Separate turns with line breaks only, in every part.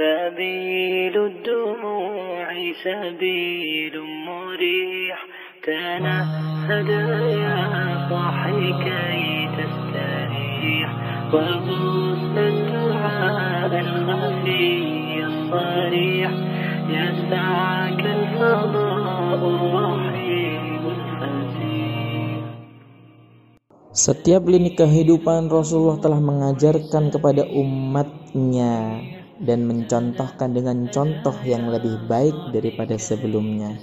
سبيل الدموع سبيل مريح تنهد يا صاحي كي تستريح وبث الدعاء الخفي الصريح يسعك الفضاء الرحيم الفسيح
Setiap lini kehidupan Rasulullah telah mengajarkan kepada umatnya dan mencontohkan dengan contoh yang lebih baik daripada sebelumnya.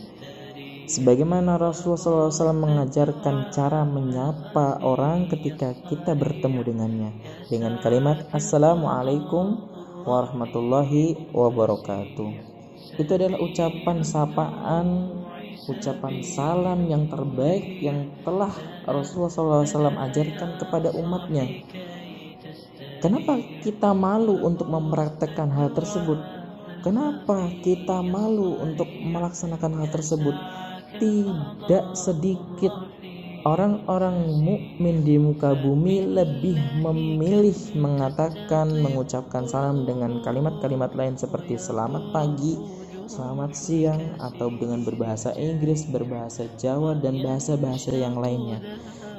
Sebagaimana Rasulullah SAW mengajarkan cara menyapa orang ketika kita bertemu dengannya dengan kalimat Assalamualaikum warahmatullahi wabarakatuh. Itu adalah ucapan sapaan ucapan salam yang terbaik yang telah Rasulullah SAW ajarkan kepada umatnya. Kenapa kita malu untuk mempraktekkan hal tersebut? Kenapa kita malu untuk melaksanakan hal tersebut? Tidak sedikit orang-orang mukmin di muka bumi lebih memilih mengatakan mengucapkan salam dengan kalimat-kalimat lain seperti selamat pagi, selamat siang atau dengan berbahasa Inggris, berbahasa Jawa dan bahasa-bahasa yang lainnya.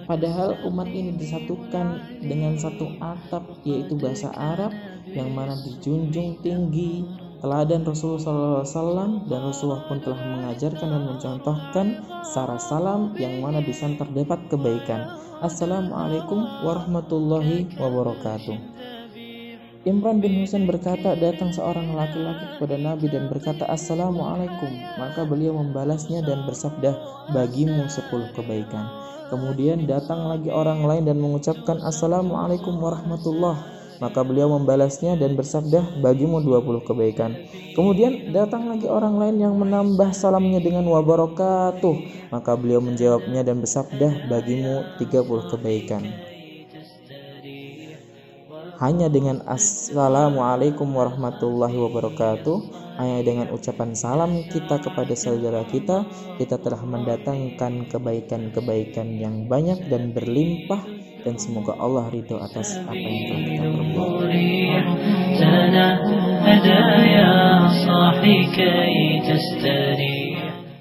Padahal umat ini disatukan dengan satu atap yaitu bahasa Arab yang mana dijunjung tinggi teladan Rasulullah SAW dan Rasulullah pun telah mengajarkan dan mencontohkan cara salam yang mana di sana terdapat kebaikan. Assalamualaikum warahmatullahi wabarakatuh. Imran bin Husain berkata, datang seorang laki-laki kepada Nabi dan berkata, Assalamualaikum. Maka beliau membalasnya dan bersabda, bagimu sepuluh kebaikan. Kemudian datang lagi orang lain dan mengucapkan, Assalamualaikum warahmatullah. Maka beliau membalasnya dan bersabda, bagimu dua puluh kebaikan. Kemudian datang lagi orang lain yang menambah salamnya dengan wabarakatuh. Maka beliau menjawabnya dan bersabda, bagimu tiga puluh kebaikan hanya dengan assalamualaikum warahmatullahi wabarakatuh hanya dengan ucapan salam kita kepada saudara kita kita telah mendatangkan kebaikan-kebaikan yang banyak dan berlimpah dan semoga Allah ridho atas apa yang telah kita perbuat